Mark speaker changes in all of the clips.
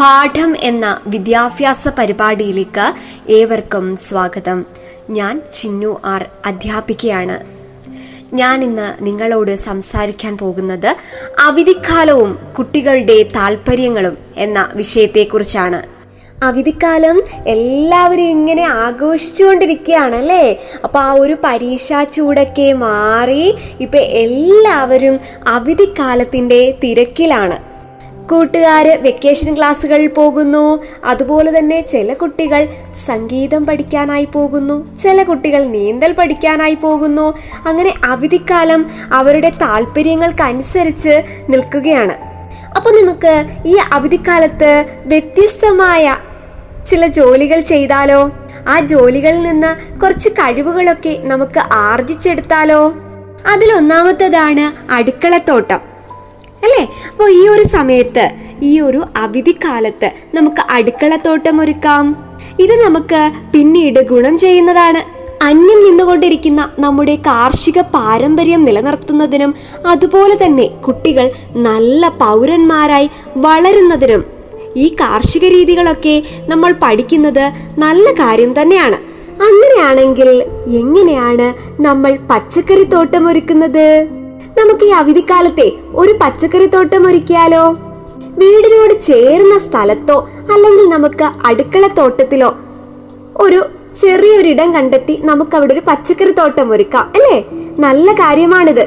Speaker 1: പാഠം എന്ന വിദ്യാഭ്യാസ പരിപാടിയിലേക്ക് ഏവർക്കും സ്വാഗതം. ഞാൻ ചിന്നു ആർ അധ്യാപികയാണ്. ഞാൻ ഇന്ന് നിങ്ങളോട് സംസാരിക്കാൻ പോകുന്നത് അവധിക്കാലവും കുട്ടികളുടെ താല്പര്യങ്ങളും എന്ന വിഷയത്തെക്കുറിച്ചാണ്. അവധിക്കാലം എല്ലാവരും ഇങ്ങനെ ആഘോഷിച്ചുകൊണ്ടിരിക്കുകയാണ് അല്ലേ അപ്പൊ ആ ഒരു പരീക്ഷാ ചൂടൊക്കെ മാറി ഇപ്പൊ എല്ലാവരും അവധിക്കാലത്തിന്റെ തിരക്കിലാണ്. കൂട്ടുകാര് വെക്കേഷൻ ക്ലാസ്സുകളിൽ പോകുന്നു. അതുപോലെ തന്നെ ചില കുട്ടികൾ സംഗീതം പഠിക്കാനായി പോകുന്നു. ചില കുട്ടികൾ നീന്തൽ പഠിക്കാനായി പോകുന്നു. അങ്ങനെ അവധിക്കാലം അവരുടെ താല്പര്യങ്ങൾക്കനുസരിച്ച് നിൽക്കുകയാണ്. അപ്പോൾ നമുക്ക് ഈ അവധിക്കാലത്ത് വ്യത്യസ്തമായ ചില ജോലികൾ ചെയ്താലോ? ആ ജോലികളിൽ നിന്ന് കുറച്ച് കഴിവുകളൊക്കെ നമുക്ക് ആർജിച്ചെടുത്താലോ? അതിലൊന്നാമത്തേതാണ് അടുക്കളത്തോട്ടം. അല്ലേ? അപ്പോൾ ഈ ഒരു സമയത്ത് ഈ ഒരു അവധിക്കാലത്ത് നമുക്ക് അടുക്കളത്തോട്ടം ഒരുക്കാം. ഇത് നമുക്ക് പിന്നീട് ഗുണം ചെയ്യുന്നതാണ്. അന്യം നിന്നുകൊണ്ടിരിക്കുന്ന നമ്മുടെ കാർഷിക പാരമ്പര്യം നിലനിർത്തുന്നതിനും അതുപോലെ തന്നെ കുട്ടികൾ നല്ല പൗരന്മാരായി വളരുന്നതിനും ഈ കാർഷിക രീതികളൊക്കെ നമ്മൾ പഠിക്കുന്നത് നല്ല കാര്യം തന്നെയാണ്. അങ്ങനെയാണെങ്കിൽ എങ്ങനെയാണ് നമ്മൾ പച്ചക്കറി തോട്ടം ഒരുക്കുന്നത്? നമുക്ക് ഈ അവധിക്കാലത്തെ ഒരു പച്ചക്കറി തോട്ടം ഒരുക്കിയാലോ? വീടിനോട് ചേർന്ന സ്ഥലത്തോ അല്ലെങ്കിൽ നമുക്ക് അടുക്കള തോട്ടത്തിലോ ഒരു ചെറിയൊരിടം കണ്ടെത്തി നമുക്ക് അവിടെ ഒരു പച്ചക്കറി തോട്ടം ഒരുക്കാം അല്ലേ? നല്ല കാര്യമാണിത്.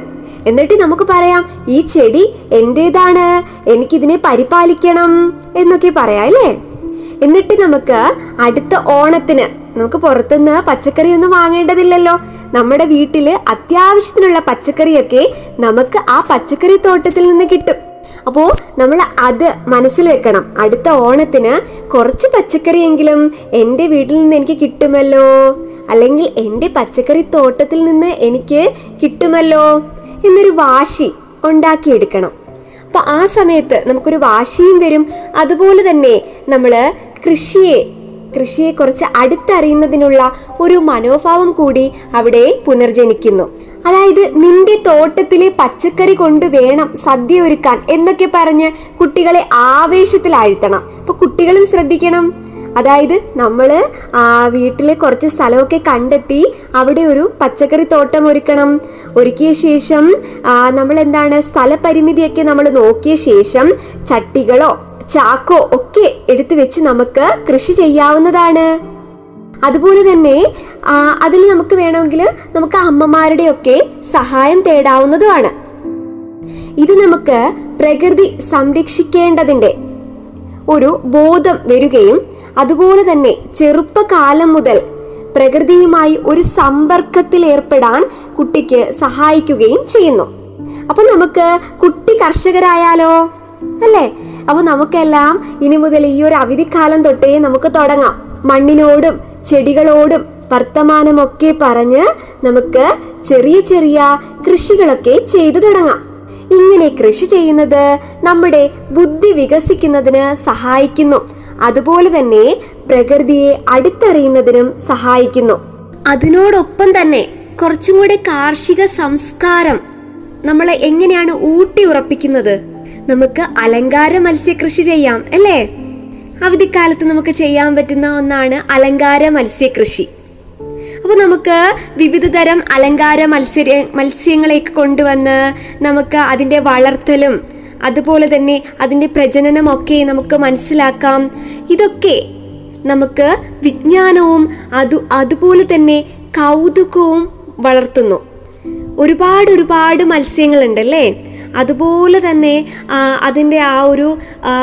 Speaker 1: എന്നിട്ട് നമുക്ക് പറയാം ഈ ചെടി എന്റേതാണ്? എനിക്കിതിനെ പരിപാലിക്കണം എന്നൊക്കെ പറയാം അല്ലേ? എന്നിട്ട് നമുക്ക് അടുത്ത ഓണത്തിന് നമുക്ക് പുറത്തുനിന്ന് പച്ചക്കറി ഒന്നും വാങ്ങേണ്ടതില്ലല്ലോ. നമ്മുടെ വീട്ടിൽ അത്യാവശ്യത്തിനുള്ള പച്ചക്കറിയൊക്കെ നമുക്ക് ആ പച്ചക്കറി തോട്ടത്തിൽ നിന്ന് കിട്ടും. അപ്പോ നമ്മൾ അത് മനസ്സിൽ വെക്കണം അടുത്ത ഓണത്തിന് കുറച്ച് പച്ചക്കറിയെങ്കിലും എന്റെ വീട്ടിൽ നിന്ന് എനിക്ക് കിട്ടുമല്ലോ? അല്ലെങ്കിൽ എന്റെ പച്ചക്കറി തോട്ടത്തിൽ നിന്ന് എനിക്ക് കിട്ടുമല്ലോ? എന്നൊരു വാശി ഉണ്ടാക്കിയെടുക്കണം. അപ്പോൾ ആ സമയത്ത് നമുക്കൊരു വാശിയും വരും. അതുപോലെ തന്നെ നമ്മൾ കൃഷിയെ കൃഷിയെ കുറിച്ച് അടുത്തറിയുന്നതിനുള്ള ഒരു മനോഭാവം കൂടി അവിടെ പുനർജനിക്കുന്നു. അതായത് നിന്റെ തോട്ടത്തിലെ പച്ചക്കറി കൊണ്ട് വേണം സദ്യ ഒരുക്കാൻ എന്നൊക്കെ പറഞ്ഞ് കുട്ടികളെ ആവേശത്തിലാഴ്ത്തണം അപ്പൊ കുട്ടികളും ശ്രദ്ധിക്കണം. അതായത് നമ്മൾ വീട്ടിലെ കുറച്ച് സ്ഥലമൊക്കെ കണ്ടെത്തി അവിടെ ഒരു പച്ചക്കറി തോട്ടം ഒരുക്കണം. ഒരുക്കിയ ശേഷം നമ്മൾ എന്താണ് സ്ഥലപരിമിതിയൊക്കെ നമ്മൾ നോക്കിയ ശേഷം ചട്ടികളോ ചാക്കോ ഒക്കെ എടുത്തു വെച്ച് നമുക്ക് കൃഷി ചെയ്യാവുന്നതാണ്. അതുപോലെ തന്നെ അതിൽ നമുക്ക് വേണമെങ്കിൽ നമുക്ക് അമ്മമാരുടെ ഒക്കെ സഹായം തേടാവുന്നതുമാണ്. ഇത് നമുക്ക് പ്രകൃതി സംരക്ഷിക്കേണ്ടതിന്റെ ഒരു ബോധം വരികയും അതുപോലെ തന്നെ ചെറുപ്പകാലം മുതൽ പ്രകൃതിയുമായി ഒരു സമ്പർക്കത്തിൽ ഏർപ്പെടാൻ കുട്ടിക്ക് സഹായിക്കുകയും ചെയ്യുന്നു. അപ്പൊ നമുക്ക് കുട്ടി കർഷകരായാലോ? അല്ലേ? അപ്പൊ നമുക്കെല്ലാം ഇനി മുതൽ ഈ ഒരു അവധിക്കാലം തൊട്ടേ നമുക്ക് തുടങ്ങാം. മണ്ണിനോടും ചെടികളോടും വർത്തമാനമൊക്കെ പറഞ്ഞ് നമുക്ക് ചെറിയ ചെറിയ കൃഷികളൊക്കെ ചെയ്തു തുടങ്ങാം. ഇങ്ങനെ കൃഷി ചെയ്യുന്നത് നമ്മുടെ ബുദ്ധി വികസിക്കുന്നതിന് സഹായിക്കുന്നു. അതുപോലെ തന്നെ പ്രകൃതിയെ അടുത്തറിയുന്നതിനും സഹായിക്കുന്നു. അതിനോടൊപ്പം തന്നെ കുറച്ചും കൂടെ കാർഷിക സംസ്കാരം നമ്മളെ എങ്ങനെയാണ് ഊട്ടി ഉറപ്പിക്കുന്നത്? നമുക്ക് അലങ്കാര മത്സ്യകൃഷി ചെയ്യാം അല്ലേ? അവധിക്കാലത്ത് നമുക്ക് ചെയ്യാൻ പറ്റുന്ന ഒന്നാണ് അലങ്കാര മത്സ്യകൃഷി അപ്പോൾ നമുക്ക് വിവിധ തരം അലങ്കാര മത്സ്യ മത്സ്യങ്ങളേക്ക് കൊണ്ടുവന്ന് നമുക്ക് അതിന്റെ വളർത്തലും അതുപോലെ തന്നെ അതിന്റെ പ്രജനനമൊക്കെ നമുക്ക് മനസ്സിലാക്കാം. ഇതൊക്കെ നമുക്ക് വിജ്ഞാനവും അതു അതുപോലെ തന്നെ കൗതുകവും വളർത്തുന്നു. ഒരുപാട് ഒരുപാട് മത്സ്യങ്ങളുണ്ടല്ലേ? അതുപോലെ തന്നെ അതിന്റെ ആ ഒരു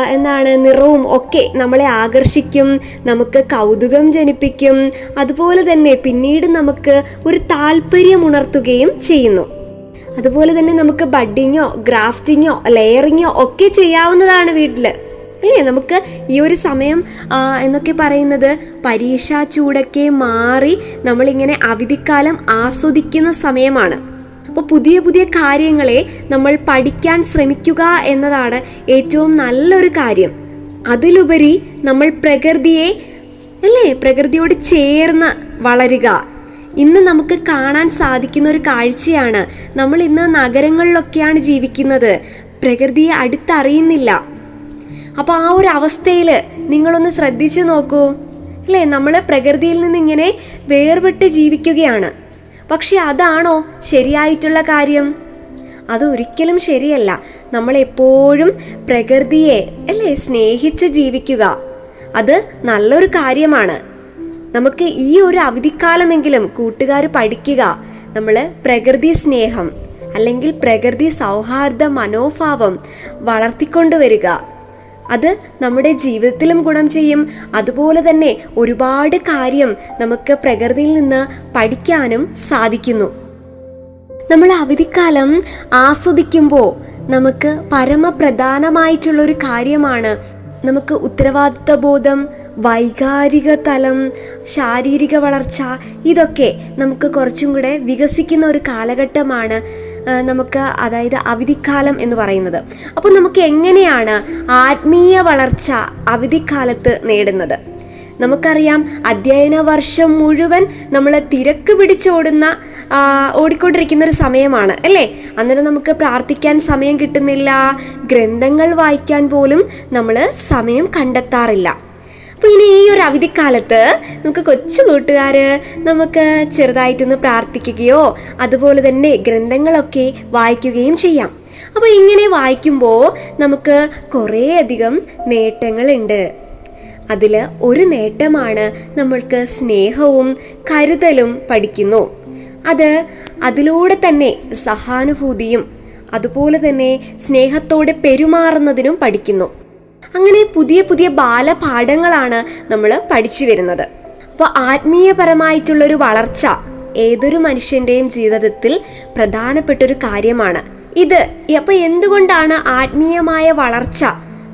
Speaker 1: എന്താണ് നിറവും ഒക്കെ നമ്മളെ ആകർഷിക്കും നമുക്ക് കൗതുകം ജനിപ്പിക്കും. അതുപോലെ തന്നെ പിന്നീട് നമുക്ക് ഒരു താല്പര്യം ഉണർത്തുകയും ചെയ്യുന്നു. അതുപോലെ തന്നെ നമുക്ക് ബഡിങ്ങോ ഗ്രാഫ്റ്റിങ്ങോ ലെയറിങ്ങോ ഒക്കെ ചെയ്യാവുന്നതാണ് വീട്ടിൽ അല്ലേ? നമുക്ക് ഈ ഒരു സമയം എന്നൊക്കെ പറയുന്നത് പരീക്ഷാ ചൂടൊക്കെ മാറി നമ്മളിങ്ങനെ അവധിക്കാലം ആസ്വദിക്കുന്ന സമയമാണ്. അപ്പോൾ പുതിയ പുതിയ കാര്യങ്ങളെ നമ്മൾ പഠിക്കാൻ ശ്രമിക്കുക എന്നതാണ് ഏറ്റവും നല്ലൊരു കാര്യം. അതിലുപരി നമ്മൾ പ്രകൃതിയെ അല്ലേ? പ്രകൃതിയോട് ചേർന്ന് വളരുക. ഇന്ന് നമുക്ക് കാണാൻ സാധിക്കുന്ന ഒരു കാഴ്ചയാണ് നമ്മൾ ഇന്ന് നഗരങ്ങളിലൊക്കെയാണ് ജീവിക്കുന്നത്. പ്രകൃതിയെ അടുത്തറിയുന്നില്ല. അപ്പൊ ആ ഒരു അവസ്ഥയിൽ നിങ്ങളൊന്ന് ശ്രദ്ധിച്ചു നോക്കൂ. അല്ലേ? നമ്മൾ പ്രകൃതിയിൽ നിന്ന് ഇങ്ങനെ വേർപെട്ട് ജീവിക്കുകയാണ്. പക്ഷെ അതാണോ ശരിയായിട്ടുള്ള കാര്യം? അതൊരിക്കലും ശരിയല്ല. നമ്മളെപ്പോഴും പ്രകൃതിയെ അല്ലേ സ്നേഹിച്ച് ജീവിക്കുക. അത് നല്ലൊരു കാര്യമാണ്. നമുക്ക് ഈ ഒരു അവധിക്കാലമെങ്കിലും കൂട്ടുകാർ പഠിക്കുക. നമ്മൾ പ്രകൃതി സ്നേഹം അല്ലെങ്കിൽ പ്രകൃതി സൗഹാർദ്ദ മനോഭാവം വളർത്തിക്കൊണ്ടുവരിക. അത് നമ്മുടെ ജീവിതത്തിലും ഗുണം ചെയ്യും. അതുപോലെ തന്നെ ഒരുപാട് കാര്യം നമുക്ക് പ്രകൃതിയിൽ നിന്ന് പഠിക്കാനും സാധിക്കുന്നു. നമ്മൾ അവധിക്കാലം ആസ്വദിക്കുമ്പോൾ നമുക്ക് പരമപ്രധാനമായിട്ടുള്ള ഒരു കാര്യമാണ്. നമുക്ക് ഉത്തരവാദിത്വബോധം വൈകാരിക തലം ശാരീരിക വളർച്ച ഇതൊക്കെ നമുക്ക് കുറച്ചും കൂടെ വികസിക്കുന്ന ഒരു കാലഘട്ടമാണ്. നമുക്ക് അതായത് അവധിക്കാലം എന്ന് പറയുന്നത്. അപ്പോൾ നമുക്ക് എങ്ങനെയാണ് ആത്മീയ വളർച്ച അവധിക്കാലത്ത് നേടുന്നത്? നമുക്കറിയാം അധ്യയന വർഷം മുഴുവൻ നമ്മൾ തിരക്ക് പിടിച്ചോടുന്ന ഓടിക്കൊണ്ടിരിക്കുന്ന ഒരു സമയമാണ് അല്ലേ? അന്നേരം നമുക്ക് പ്രാർത്ഥിക്കാൻ സമയം കിട്ടുന്നില്ല ഗ്രന്ഥങ്ങൾ വായിക്കാൻ പോലും നമ്മൾ സമയം കണ്ടെത്താറില്ല. അപ്പൊ ഇനി ഈ ഒരു അവധിക്കാലത്ത് നമുക്ക് കൊച്ചു കൂട്ടുകാർ നമുക്ക് ചെറുതായിട്ടൊന്ന് പ്രാർത്ഥിക്കുകയോ അതുപോലെ തന്നെ ഗ്രന്ഥങ്ങളൊക്കെ വായിക്കുകയും ചെയ്യാം. അപ്പോൾ ഇങ്ങനെ വായിക്കുമ്പോൾ നമുക്ക് കുറേയധികം നേട്ടങ്ങളുണ്ട്. അതിൽ ഒരു നേട്ടമാണ് നമ്മൾക്ക് സ്നേഹവും കരുതലും പഠിക്കുന്നു. അത് അതിലൂടെ തന്നെ സഹാനുഭൂതിയും അതുപോലെ തന്നെ സ്നേഹത്തോടെ പെരുമാറുന്നതിനും പഠിക്കുന്നു. അങ്ങനെ പുതിയ പുതിയ ബാലപാഠങ്ങളാണ് നമ്മൾ പഠിച്ചു വരുന്നത്. അപ്പോൾ ആത്മീയപരമായിട്ടുള്ളൊരു വളർച്ച ഏതൊരു മനുഷ്യന്റെയും ജീവിതത്തിൽ പ്രധാനപ്പെട്ടൊരു കാര്യമാണ്. ഇത് അപ്പോൾ എന്തുകൊണ്ടാണ് ആത്മീയമായ വളർച്ച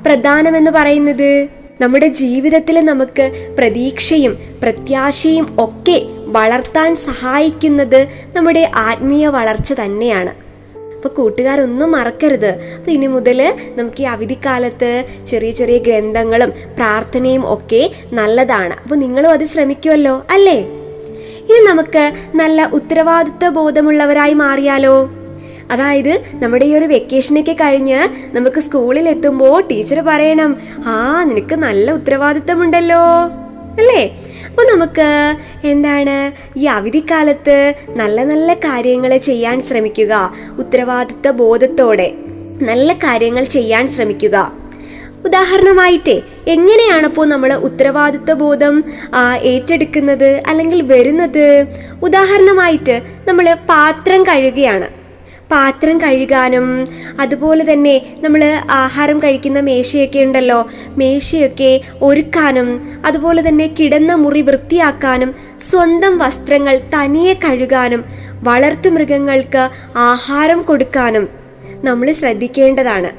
Speaker 1: പ്രധാനമെന്ന് പറയുന്നത്? നമ്മുടെ ജീവിതത്തിൽ നമുക്ക് പ്രതീക്ഷയും പ്രത്യാശയും ഒക്കെ വളർത്താൻ സഹായിക്കുന്നത് നമ്മുടെ ആത്മീയ വളർച്ച തന്നെയാണ്. അപ്പൊ കൂട്ടുകാരൊന്നും മറക്കരുത്. അപ്പൊ ഇനി മുതൽ നമുക്ക് ഈ അവധിക്കാലത്ത് ചെറിയ ചെറിയ ഗ്രന്ഥങ്ങളും പ്രാർത്ഥനയും ഒക്കെ നല്ലതാണ്. അപ്പൊ നിങ്ങളും അത് ശ്രമിക്കുമല്ലോ അല്ലേ? ഇനി നമുക്ക് നല്ല ഉത്തരവാദിത്വ ബോധമുള്ളവരായി മാറിയാലോ? അതായത് നമ്മുടെ ഈ ഒരു വെക്കേഷനൊക്കെ കഴിഞ്ഞ് നമുക്ക് സ്കൂളിൽ എത്തുമ്പോൾ ടീച്ചർ പറയണം ആ നിനക്ക് നല്ല ഉത്തരവാദിത്തമുണ്ടല്ലോ അല്ലേ? അപ്പോൾ നമുക്ക് എന്താണ് ഈ അവധിക്കാലത്ത് നല്ല നല്ല കാര്യങ്ങൾ ചെയ്യാൻ ശ്രമിക്കുക. ഉത്തരവാദിത്ത ബോധത്തോടെ നല്ല കാര്യങ്ങൾ ചെയ്യാൻ ശ്രമിക്കുക. ഉദാഹരണമായിട്ടേ എങ്ങനെയാണിപ്പോൾ നമ്മൾ ഉത്തരവാദിത്വ ബോധം ഏറ്റെടുക്കുന്നത് അല്ലെങ്കിൽ വരുന്നത്? ഉദാഹരണമായിട്ട് നമ്മൾ പാത്രം കഴുകുകയാണ് പാത്രം കഴുകാനും അതുപോലെ തന്നെ നമ്മൾ ആഹാരം കഴിക്കുന്ന മേശയൊക്കെ ഉണ്ടല്ലോ മേശയൊക്കെ ഒരുക്കാനും അതുപോലെ തന്നെ കിടന്ന മുറി വൃത്തിയാക്കാനും സ്വന്തം വസ്ത്രങ്ങൾ തനിയെ കഴുകാനും വളർത്തുമൃഗങ്ങൾക്ക് ആഹാരം കൊടുക്കാനും നമ്മൾ ശ്രദ്ധിക്കേണ്ടതാണ്.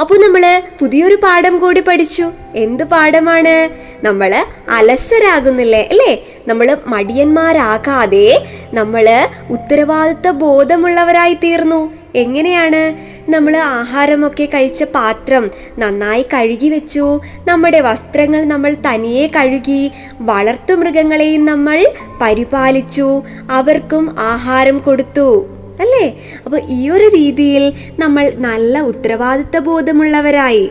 Speaker 1: അപ്പോൾ നമ്മൾ പുതിയൊരു പാഠം കൂടി പഠിച്ചു. എന്ത് പാഠമാണ്? നമ്മൾ അലസരാകുന്നില്ലേ അല്ലേ? നമ്മൾ മടിയന്മാരാകാതെ നമ്മൾ ഉത്തരവാദിത്ത ബോധമുള്ളവരായി തീർന്നു. എങ്ങനെയാണ്? നമ്മൾ ആഹാരമൊക്കെ കഴിച്ച പാത്രം നന്നായി കഴുകി വെച്ചു. നമ്മുടെ വസ്ത്രങ്ങൾ നമ്മൾ തനിയെ കഴുകി വളർത്തു മൃഗങ്ങളെയും നമ്മൾ പരിപാലിച്ചു. അവർക്കും ആഹാരം കൊടുത്തു. അല്ലേ? അപ്പോൾ ഈ ഒരു രീതിയിൽ നമ്മൾ നല്ല ഉത്തരവാദിത്ത ബോധമുള്ളവരായി.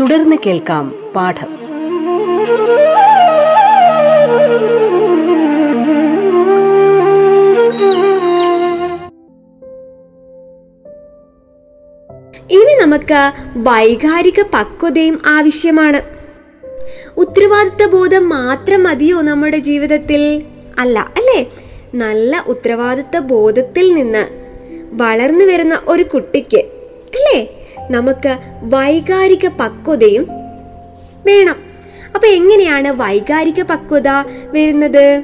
Speaker 2: തുടർന്ന് കേൾക്കാം പാഠം.
Speaker 1: ഇനി നമുക്ക് വൈകാരിക പക്വതയും ആവശ്യമാണ്. ഉത്തരവാദിത്ത ബോധം മാത്രം മതിയോ നമ്മുടെ ജീവിതത്തിൽ? അല്ല അല്ലേ? നല്ല ഉത്തരവാദിത്ത ബോധത്തിൽ നിന്ന് വളർന്നു വരുന്ന ഒരു കുട്ടിക്ക് നമുക്ക് വൈകാരിക പക്വതയും വേണം. അപ്പൊ എങ്ങനെയാണ് വൈകാരിക പക്വത വരുന്നത്?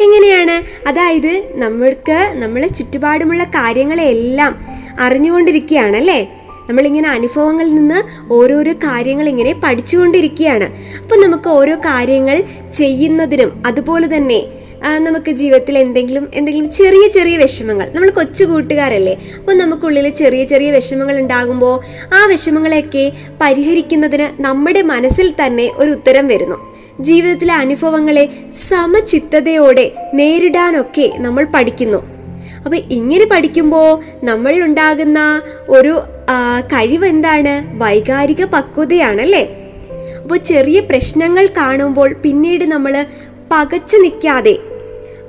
Speaker 1: എങ്ങനെയാണ്? അതായത് നമ്മൾക്ക് നമ്മളെ ചുറ്റുപാടുമുള്ള കാര്യങ്ങളെല്ലാം അറിഞ്ഞുകൊണ്ടിരിക്കുകയാണ് അല്ലേ നമ്മളിങ്ങനെ അനുഭവങ്ങളിൽ നിന്ന് ഓരോരോ കാര്യങ്ങൾ ഇങ്ങനെ പഠിച്ചുകൊണ്ടിരിക്കുകയാണ്. അപ്പം നമുക്ക് ഓരോ കാര്യങ്ങൾ ചെയ്യുന്നതിനും അതുപോലെ തന്നെ നമുക്ക് ജീവിതത്തിൽ എന്തെങ്കിലും എന്തെങ്കിലും ചെറിയ ചെറിയ വിഷമങ്ങൾ. നമ്മൾ കൊച്ചു കൂട്ടുകാരല്ലേ? അപ്പോൾ നമുക്കുള്ളിൽ ചെറിയ ചെറിയ വിഷമങ്ങൾ ഉണ്ടാകുമ്പോൾ ആ വിഷമങ്ങളെയൊക്കെ പരിഹരിക്കുന്നതിന് നമ്മുടെ മനസ്സിൽ തന്നെ ഒരു ഉത്തരം വരുന്നു. ജീവിതത്തിലെ അനുഭവങ്ങളെ സമചിത്തതയോടെ നേരിടാനൊക്കെ നമ്മൾ പഠിക്കുന്നു. അപ്പോൾ ഇങ്ങനെ പഠിക്കുമ്പോൾ നമ്മൾ ഉണ്ടാകുന്ന ഒരു കഴിവ് എന്താണ്? വൈകാരിക പക്വതയാണല്ലേ? അപ്പോൾ ചെറിയ പ്രശ്നങ്ങൾ കാണുമ്പോൾ പിന്നീട് നമ്മൾ പകച്ചു നിൽക്കാതെ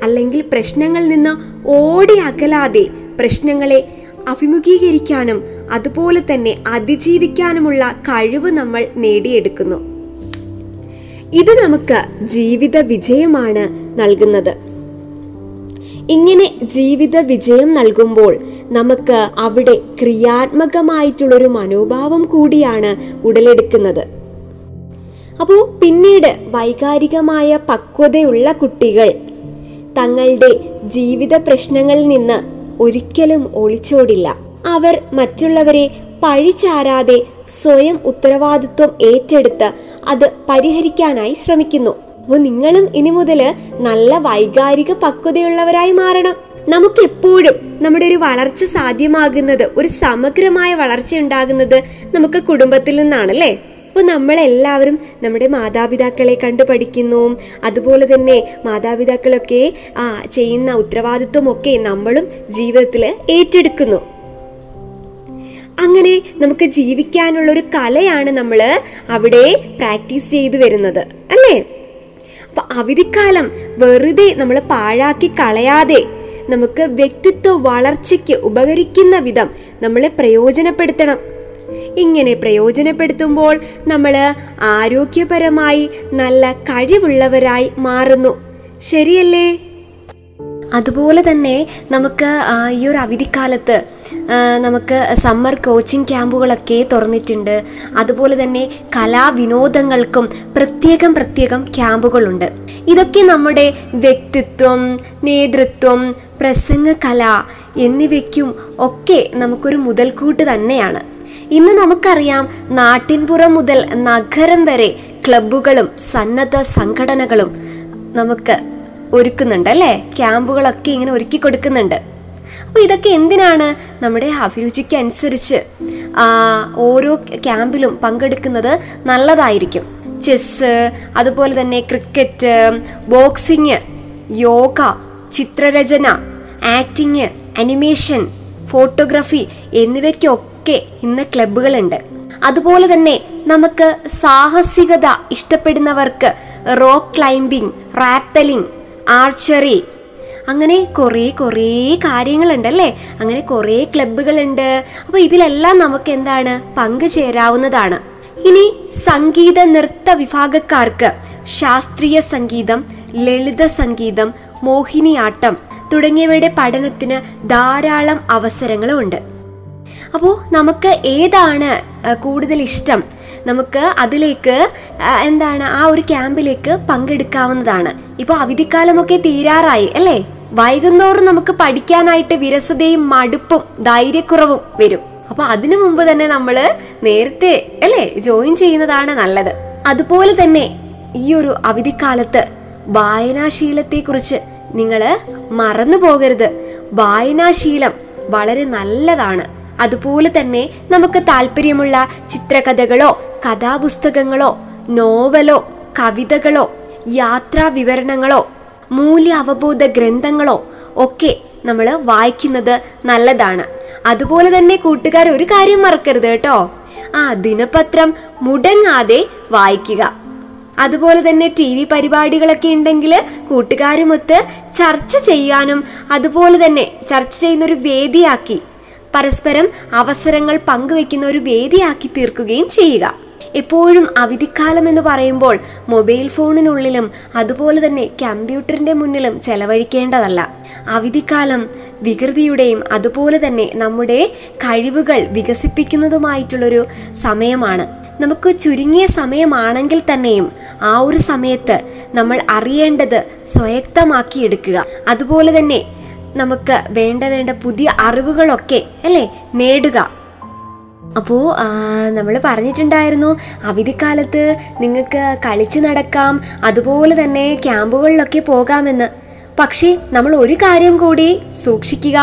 Speaker 1: അല്ലെങ്കിൽ പ്രശ്നങ്ങളിൽ നിന്ന് ഓടി അകലാതെ പ്രശ്നങ്ങളെ അഭിമുഖീകരിക്കാനും അതുപോലെ തന്നെ അതിജീവിക്കാനുമുള്ള കഴിവ് നമ്മൾ നേടിയെടുക്കുന്നു. ഇത് നമുക്ക് ജീവിത വിജയമാണ് നൽകുന്നത്. ഇങ്ങനെ ജീവിത വിജയം നൽകുമ്പോൾ നമുക്ക് അവിടെ ക്രിയാത്മകമായിട്ടുള്ളൊരു മനോഭാവം കൂടിയാണ് ഉടലെടുക്കുന്നത്. അപ്പോൾ പിന്നീട് വൈകാരികമായ പക്വതയുള്ള കുട്ടികൾ തങ്ങളുടെ ജീവിത പ്രശ്നങ്ങളിൽ നിന്ന് ഒരിക്കലും ഒളിച്ചോടില്ല. അവർ മറ്റുള്ളവരെ പഴിചാരാതെ സ്വയം ഉത്തരവാദിത്വം ഏറ്റെടുത്ത് അത് പരിഹരിക്കാനായി ശ്രമിക്കുന്നു. അപ്പോൾ നിങ്ങളും ഇനി മുതൽ നല്ല വൈകാരിക പക്വതയുള്ളവരായി മാറണം. നമുക്കെപ്പോഴും നമ്മുടെ ഒരു വളർച്ച സാധ്യമാകുന്നത് ഒരു സമഗ്രമായ വളർച്ച ഉണ്ടാകുന്നത് നമുക്ക് കുടുംബത്തിൽ നിന്നാണല്ലേ? അപ്പോൾ നമ്മളെല്ലാവരും നമ്മുടെ മാതാപിതാക്കളെ കണ്ട് പഠിക്കുന്നു. അതുപോലെ തന്നെ മാതാപിതാക്കളൊക്കെ ആ ചെയ്യുന്ന ഉത്തരവാദിത്വമൊക്കെ നമ്മളും ജീവിതത്തിൽ ഏറ്റെടുക്കുന്നു. അങ്ങനെ നമുക്ക് ജീവിക്കാനുള്ളൊരു കലയാണ് നമ്മൾ അവിടെ പ്രാക്ടീസ് ചെയ്തു വരുന്നത്. അല്ലേ? അപ്പൊ അവധിക്കാലം വെറുതെ നമ്മൾ പാഴാക്കി കളയാതെ നമുക്ക് വ്യക്തിത്വ വളർച്ചയ്ക്ക് ഉപകരിക്കുന്ന വിധം നമ്മളെ പ്രയോജനപ്പെടുത്തണം. ഇങ്ങനെ പ്രയോജനപ്പെടുത്തുമ്പോൾ നമ്മൾ ആരോഗ്യപരമായി നല്ല കഴിവുള്ളവരായി മാറുന്നു. ശരിയല്ലേ? അതുപോലെ തന്നെ നമുക്ക് ഈ ഒരു അവധിക്കാലത്ത് നമുക്ക് സമ്മർ കോച്ചിങ് ക്യാമ്പുകളൊക്കെ തുറന്നിട്ടുണ്ട്. അതുപോലെ തന്നെ കലാവിനോദങ്ങൾക്കും പ്രത്യേകം പ്രത്യേകം ക്യാമ്പുകളുണ്ട്. ഇതൊക്കെ നമ്മുടെ വ്യക്തിത്വം നേതൃത്വം പ്രസംഗ കല എന്നിവയ്ക്കും ഒക്കെ നമുക്കൊരു മുതൽക്കൂട്ട് തന്നെയാണ്. ഇന്ന് നമുക്കറിയാം നാട്ടിൻപുറം മുതൽ നഗരം വരെ ക്ലബ്ബുകളും സന്നദ്ധ സംഘടനകളും നമുക്ക് ഒരുക്കുന്നുണ്ട് അല്ലേ ക്യാമ്പുകളൊക്കെ ഇങ്ങനെ ഒരുക്കി കൊടുക്കുന്നുണ്ട്. അപ്പോൾ ഇതൊക്കെ എന്തിനാണ് നമ്മുടെ അഭിരുചിക്ക് അനുസരിച്ച് ആ, ഓരോ ക്യാമ്പിലും പങ്കെടുക്കുന്നത് നല്ലതായിരിക്കും? ചെസ്സ് അതുപോലെ തന്നെ ക്രിക്കറ്റ് ബോക്സിങ് യോഗ ചിത്രരചന ആക്ടിങ് അനിമേഷൻ ഫോട്ടോഗ്രാഫി എന്നിവയ്ക്കൊക്കെ ഇന്ന് ക്ലബ്ബുകളുണ്ട്. അതുപോലെ തന്നെ നമുക്ക് സാഹസികത ഇഷ്ടപ്പെടുന്നവർക്ക് റോക്ക് ക്ലൈംബിംഗ് റാപ്പലിംഗ് ആർച്ചറി അങ്ങനെ കുറേ കുറേ കാര്യങ്ങളുണ്ടല്ലേ അങ്ങനെ കുറേ ക്ലബ്ബുകളുണ്ട്. അപ്പോൾ ഇതിലെല്ലാം നമുക്ക് എന്താണ്? പങ്കുചേരാവുന്നതാണ് ഇനി സംഗീത നൃത്ത വിഭാഗക്കാർക്ക് ശാസ്ത്രീയ സംഗീതം ലളിത സംഗീതം മോഹിനിയാട്ടം തുടങ്ങിയവയുടെ പഠനത്തിന് ധാരാളം അവസരങ്ങളുമുണ്ട്. അപ്പോൾ നമുക്ക് ഏതാണ് കൂടുതൽ ഇഷ്ടം? നമുക്ക് അതിലേക്ക് എന്താണ് ആ ഒരു ക്യാമ്പിലേക്ക് പങ്കെടുക്കാവുന്നതാണ്. ഇപ്പോൾ അവധിക്കാലമൊക്കെ തീരാറായി അല്ലേ? വൈകുന്നോറും നമുക്ക് പഠിക്കാനായിട്ട് വിരസതയും മടുപ്പും ധൈര്യക്കുറവും വരും. അപ്പൊ അതിനു മുമ്പ് തന്നെ നമ്മൾ നേരത്തെ അല്ലേ ജോയിൻ ചെയ്യുന്നതാണ് നല്ലത്. അതുപോലെ തന്നെ ഈ ഒരു അവധിക്കാലത്ത് വായനാശീലത്തെക്കുറിച്ച് നിങ്ങൾ മറന്നു പോകരുത് വായനാശീലം വളരെ നല്ലതാണ്. അതുപോലെ തന്നെ നമുക്ക് താല്പര്യമുള്ള ചിത്രകഥകളോ കഥാപുസ്തകങ്ങളോ നോവലോ കവിതകളോ യാത്രാ വിവരണങ്ങളോ മൂല്യ അവബോധ ഗ്രന്ഥങ്ങളോ ഒക്കെ നമ്മൾ വായിക്കുന്നത് നല്ലതാണ്. അതുപോലെ തന്നെ കൂട്ടുകാർ ഒരു കാര്യം മറക്കരുത് കേട്ടോ. ആ ദിനപത്രം മുടങ്ങാതെ വായിക്കുക. അതുപോലെ തന്നെ ടി വി പരിപാടികളൊക്കെ ഉണ്ടെങ്കിൽ കൂട്ടുകാരുമൊത്ത് ചർച്ച ചെയ്യാനും അതുപോലെ തന്നെ ചർച്ച ചെയ്യുന്നൊരു വേദിയാക്കി പരസ്പരം അവസരങ്ങൾ പങ്കുവെക്കുന്ന ഒരു വേദിയാക്കി തീർക്കുകയും ചെയ്യുക. എപ്പോഴും അവധിക്കാലം എന്ന് പറയുമ്പോൾ മൊബൈൽ ഫോണിനുള്ളിലും അതുപോലെ തന്നെ കമ്പ്യൂട്ടറിന്റെ മുന്നിലും ചെലവഴിക്കേണ്ടതല്ല. അവധിക്കാലം വികൃതിയുടെയും അതുപോലെ തന്നെ നമ്മുടെ കഴിവുകൾ വികസിപ്പിക്കുന്നതുമായിട്ടുള്ളൊരു സമയമാണ്. നമുക്ക് ചുരുങ്ങിയ സമയമാണെങ്കിൽ തന്നെയും ആ ഒരു സമയത്ത് നമ്മൾ അറിയേണ്ടത് സ്വയക്തമാക്കിയെടുക്കുക അതുപോലെ തന്നെ നമുക്ക് വേണ്ട വേണ്ട പുതിയ അറിവുകളൊക്കെ അല്ലേ നേടുക. അപ്പോൾ നമ്മൾ പറഞ്ഞിട്ടുണ്ടായിരുന്നു അവധിക്കാലത്ത് നിങ്ങൾക്ക് കളിച്ചു നടക്കാം അതുപോലെ തന്നെ ക്യാമ്പുകളിലൊക്കെ പോകാമെന്ന്. പക്ഷേ നമ്മൾ ഒരു കാര്യം കൂടി സൂക്ഷിക്കുക.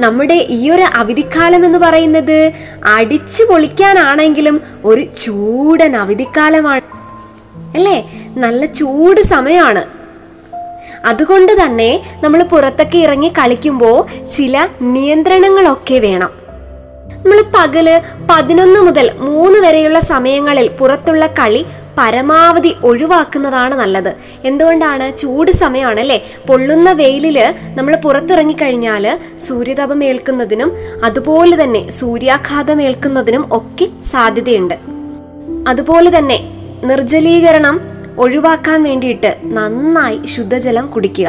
Speaker 1: നമ്മുടെ ഈ ഒരു അവധിക്കാലം എന്ന് പറയുന്നത് അടിച്ചു പൊളിക്കാനാണെങ്കിലും ഒരു ചൂടൻ അവധിക്കാലമാണ്. അല്ലേ? നല്ല ചൂട് സമയമാണ്. അതുകൊണ്ട് തന്നെ നമ്മൾ പുറത്തൊക്കെ ഇറങ്ങി കളിക്കുമ്പോൾ ചില നിയന്ത്രണങ്ങളൊക്കെ വേണം. നമ്മൾ പകൽ പതിനൊന്ന് മുതൽ മൂന്ന് വരെയുള്ള സമയങ്ങളിൽ പുറത്തുള്ള കളി പരമാവധി ഒഴിവാക്കുന്നതാണ് നല്ലത്. എന്തുകൊണ്ടാണ്? ചൂട് സമയമാണ് അല്ലേ പൊള്ളുന്ന വെയിലിൽ നമ്മൾ പുറത്തിറങ്ങി കഴിഞ്ഞാൽ സൂര്യതാപം ഏൽക്കുന്നതിനും അതുപോലെ തന്നെ സൂര്യാഘാതം ഏൽക്കുന്നതിനും ഒക്കെ സാധ്യതയുണ്ട്. അതുപോലെ തന്നെ നിർജലീകരണം ഒഴിവാക്കാൻ വേണ്ടിയിട്ട് നന്നായി ശുദ്ധജലം കുടിക്കുക.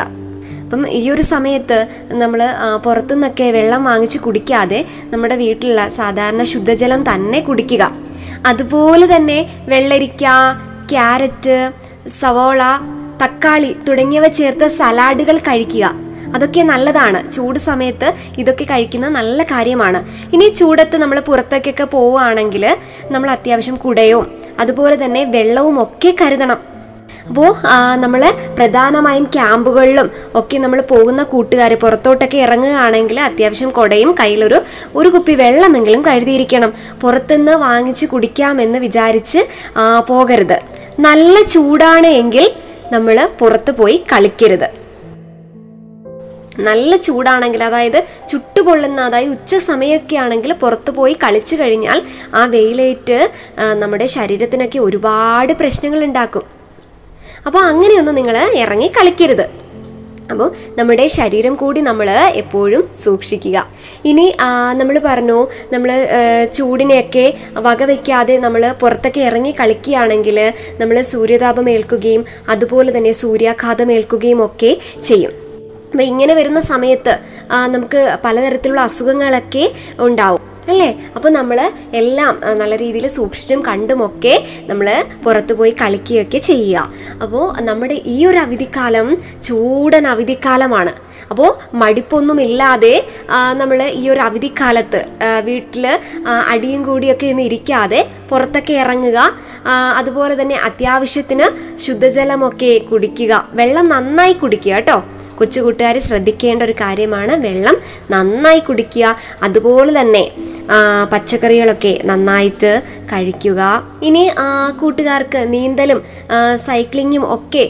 Speaker 1: അപ്പം ഈ ഒരു സമയത്ത് നമ്മൾ പുറത്തുനിന്നൊക്കെ വെള്ളം വാങ്ങിച്ച് കുടിക്കാതെ നമ്മുടെ വീട്ടിലുള്ള സാധാരണ ശുദ്ധജലം തന്നെ കുടിക്കുക. അതുപോലെ തന്നെ വെള്ളരിക്ക ക്യാരറ്റ് സവോള തക്കാളി തുടങ്ങിയവ ചേർത്ത് സലാഡുകൾ കഴിക്കുക. അതൊക്കെ നല്ലതാണ്. ചൂട് സമയത്ത് ഇതൊക്കെ കഴിക്കുന്ന നല്ല കാര്യമാണ്. ഇനി ചൂടത്ത് നമ്മൾ പുറത്തേക്കൊക്കെ പോവുകയാണെങ്കിൽ നമ്മൾ അത്യാവശ്യം കുടയും അതുപോലെ തന്നെ വെള്ളവും ഒക്കെ കരുതണം. അപ്പോൾ നമ്മൾ പ്രധാനമായും ക്യാമ്പുകളിലും ഒക്കെ നമ്മൾ പോകുന്ന കൂട്ടുകാർ പുറത്തോട്ടൊക്കെ ഇറങ്ങുകയാണെങ്കിൽ അത്യാവശ്യം കുടയും കയ്യിലൊരു ഒരു കുപ്പി വെള്ളമെങ്കിലും കരുതിയിരിക്കണം. പുറത്തുനിന്ന് വാങ്ങിച്ച് കുടിക്കാമെന്ന് വിചാരിച്ച് പോകരുത്. നല്ല ചൂടാണ് എങ്കിൽ നമ്മൾ പുറത്ത് പോയി കളിക്കരുത്. നല്ല ചൂടാണെങ്കിൽ അതായത് ചുട്ടുപൊള്ളുന്ന അതായത് ഉച്ച സമയമൊക്കെ ആണെങ്കിൽ പുറത്തു പോയി കളിച്ചു കഴിഞ്ഞാൽ ആ വെയിലേറ്റ് നമ്മുടെ ശരീരത്തിനൊക്കെ ഒരുപാട് പ്രശ്നങ്ങൾ ഉണ്ടാക്കും. അപ്പോൾ അങ്ങനെയൊന്നും നിങ്ങൾ ഇറങ്ങി കളിക്കരുത്. അപ്പോൾ നമ്മുടെ ശരീരം കൂടി നമ്മൾ എപ്പോഴും സൂക്ഷിക്കുക. ഇനി നമ്മൾ പറഞ്ഞു നമ്മൾ ചൂടിനെയൊക്കെ വകവയ്ക്കാതെ നമ്മൾ പുറത്തൊക്കെ ഇറങ്ങി കളിക്കുകയാണെങ്കിൽ നമ്മൾ സൂര്യതാപം ഏൽക്കുകയും അതുപോലെ തന്നെ സൂര്യാഘാതം ഏൽക്കുകയും ഒക്കെ ചെയ്യും. അപ്പം ഇങ്ങനെ വരുന്ന സമയത്ത് നമുക്ക് പലതരത്തിലുള്ള അസുഖങ്ങളൊക്കെ ഉണ്ടാവും. അല്ലേ? അപ്പോൾ നമ്മൾ എല്ലാം നല്ല രീതിയിൽ സൂക്ഷിച്ചും കണ്ടുമൊക്കെ നമ്മൾ പുറത്തു പോയി കളിക്കുകയൊക്കെ ചെയ്യുക. അപ്പോൾ നമ്മുടെ ഈ ഒരു അവധിക്കാലം ചൂടൻ അവധിക്കാലമാണ്. അപ്പോൾ മടിപ്പൊന്നുമില്ലാതെ നമ്മൾ ഈ ഒരു അവധിക്കാലത്ത് വീട്ടിൽ അടിയും കൂടിയൊക്കെ ഇന്ന് ഇരിക്കാതെ പുറത്തൊക്കെ ഇറങ്ങുക അതുപോലെ തന്നെ അത്യാവശ്യത്തിന് ശുദ്ധജലമൊക്കെ കുടിക്കുക വെള്ളം നന്നായി കുടിക്കുക കേട്ടോ. കൊച്ചു കൂട്ടുകാർ ശ്രദ്ധിക്കേണ്ട ഒരു കാര്യമാണ് വെള്ളം നന്നായി കുടിക്കുക. അതുപോലെ തന്നെ പച്ചക്കറികളൊക്കെ നന്നായിട്ട് കഴിക്കുക. ഇനി കൂട്ടുകാർക്ക് നീന്തലും സൈക്ലിങ്ങും ഒക്കെ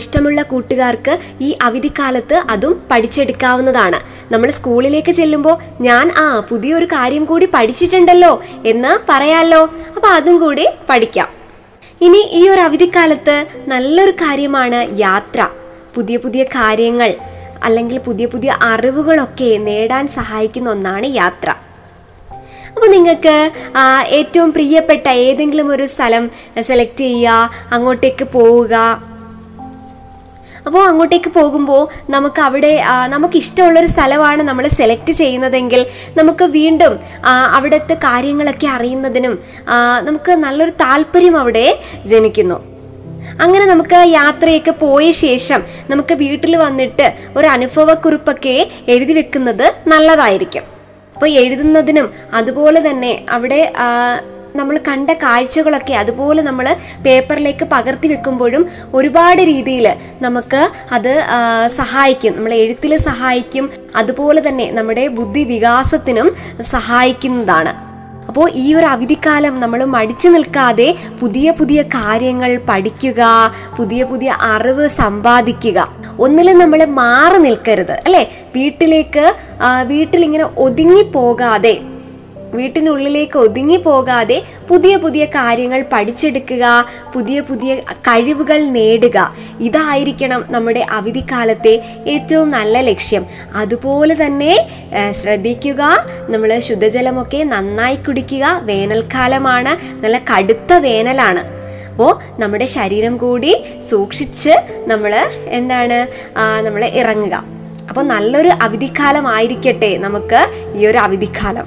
Speaker 1: ഇഷ്ടമുള്ള കൂട്ടുകാർക്ക് ഈ അവധിക്കാലത്ത് അതും പഠിച്ചെടുക്കാവുന്നതാണ്. നമ്മൾ സ്കൂളിലേക്ക് ചെല്ലുമ്പോൾ ഞാൻ ആ പുതിയൊരു കാര്യം കൂടി പഠിച്ചിട്ടുണ്ടല്ലോ എന്ന് പറയാമല്ലോ അപ്പോൾ അതും കൂടി പഠിക്കാം. ഇനി ഈ ഒരു അവധിക്കാലത്ത് നല്ലൊരു കാര്യമാണ് യാത്ര. പുതിയ പുതിയ കാര്യങ്ങൾ അല്ലെങ്കിൽ പുതിയ പുതിയ അറിവുകളൊക്കെ നേടാൻ സഹായിക്കുന്ന ഒന്നാണ് യാത്ര. അപ്പോൾ നിങ്ങൾക്ക് ഏറ്റവും പ്രിയപ്പെട്ട ഏതെങ്കിലും ഒരു സ്ഥലം സെലക്ട് ചെയ്യുക അങ്ങോട്ടേക്ക് പോവുക. അപ്പോൾ അങ്ങോട്ടേക്ക് പോകുമ്പോൾ നമുക്ക് അവിടെ നമുക്ക് ഇഷ്ടമുള്ളൊരു സ്ഥലമാണ് നമ്മൾ സെലക്ട് ചെയ്യുന്നതെങ്കിൽ നമുക്ക് വീണ്ടും അവിടുത്തെ കാര്യങ്ങളൊക്കെ അറിയുന്നതിനും നമുക്ക് നല്ലൊരു താല്പര്യം അവിടെ ജനിക്കുന്നു. അങ്ങനെ നമുക്ക് യാത്രയൊക്കെ പോയ ശേഷം നമുക്ക് വീട്ടിൽ വന്നിട്ട് ഒരു അനുഭവക്കുറിപ്പൊക്കെ എഴുതി വെക്കുന്നത് നല്ലതായിരിക്കും. അപ്പോൾ എഴുതുന്നതിനും അതുപോലെ തന്നെ അവിടെ നമ്മൾ കണ്ട കാഴ്ചകളൊക്കെ അതുപോലെ നമ്മൾ പേപ്പറിലേക്ക് പകർത്തി വെക്കുമ്പോഴും ഒരുപാട് രീതിയിൽ നമുക്ക് അത് സഹായിക്കും. നമ്മൾ എഴുത്തിൽ സഹായിക്കും. അതുപോലെ തന്നെ നമ്മുടെ ബുദ്ധി വികാസത്തിനും സഹായിക്കുന്നതാണ്. അപ്പോൾ ഈ ഒരു അവധിക്കാലം നമ്മൾ മടിച്ചു നിൽക്കാതെ പുതിയ പുതിയ കാര്യങ്ങൾ പഠിക്കുക പുതിയ പുതിയ അറിവ് സമ്പാദിക്കുക. ഒന്നിലും നമ്മൾ മാറി നിൽക്കരുത് അല്ലേ? വീട്ടിലേക്ക് വീട്ടിലിങ്ങനെ ഒതുങ്ങി പോകാതെ വീട്ടിനുള്ളിലേക്ക് ഒതുങ്ങി പോകാതെ പുതിയ പുതിയ കാര്യങ്ങൾ പഠിച്ചെടുക്കുക പുതിയ പുതിയ കഴിവുകൾ നേടുക. ഇതായിരിക്കണം നമ്മുടെ അവധിക്കാലത്തെ ഏറ്റവും നല്ല ലക്ഷ്യം. അതുപോലെ തന്നെ ശ്രദ്ധിക്കുക നമ്മൾ ശുദ്ധജലമൊക്കെ നന്നായി കുടിക്കുക വേനൽക്കാലമാണ് നല്ല കടുത്ത വേനലാണ്. അപ്പോൾ നമ്മുടെ ശരീരം കൂടി സൂക്ഷിച്ച് നമ്മൾ എന്താണ് നമ്മൾ ഇറങ്ങുക. അപ്പോൾ നല്ലൊരു അവധിക്കാലമായിരിക്കട്ടെ നമുക്ക് ഈ ഒരു അവധിക്കാലം.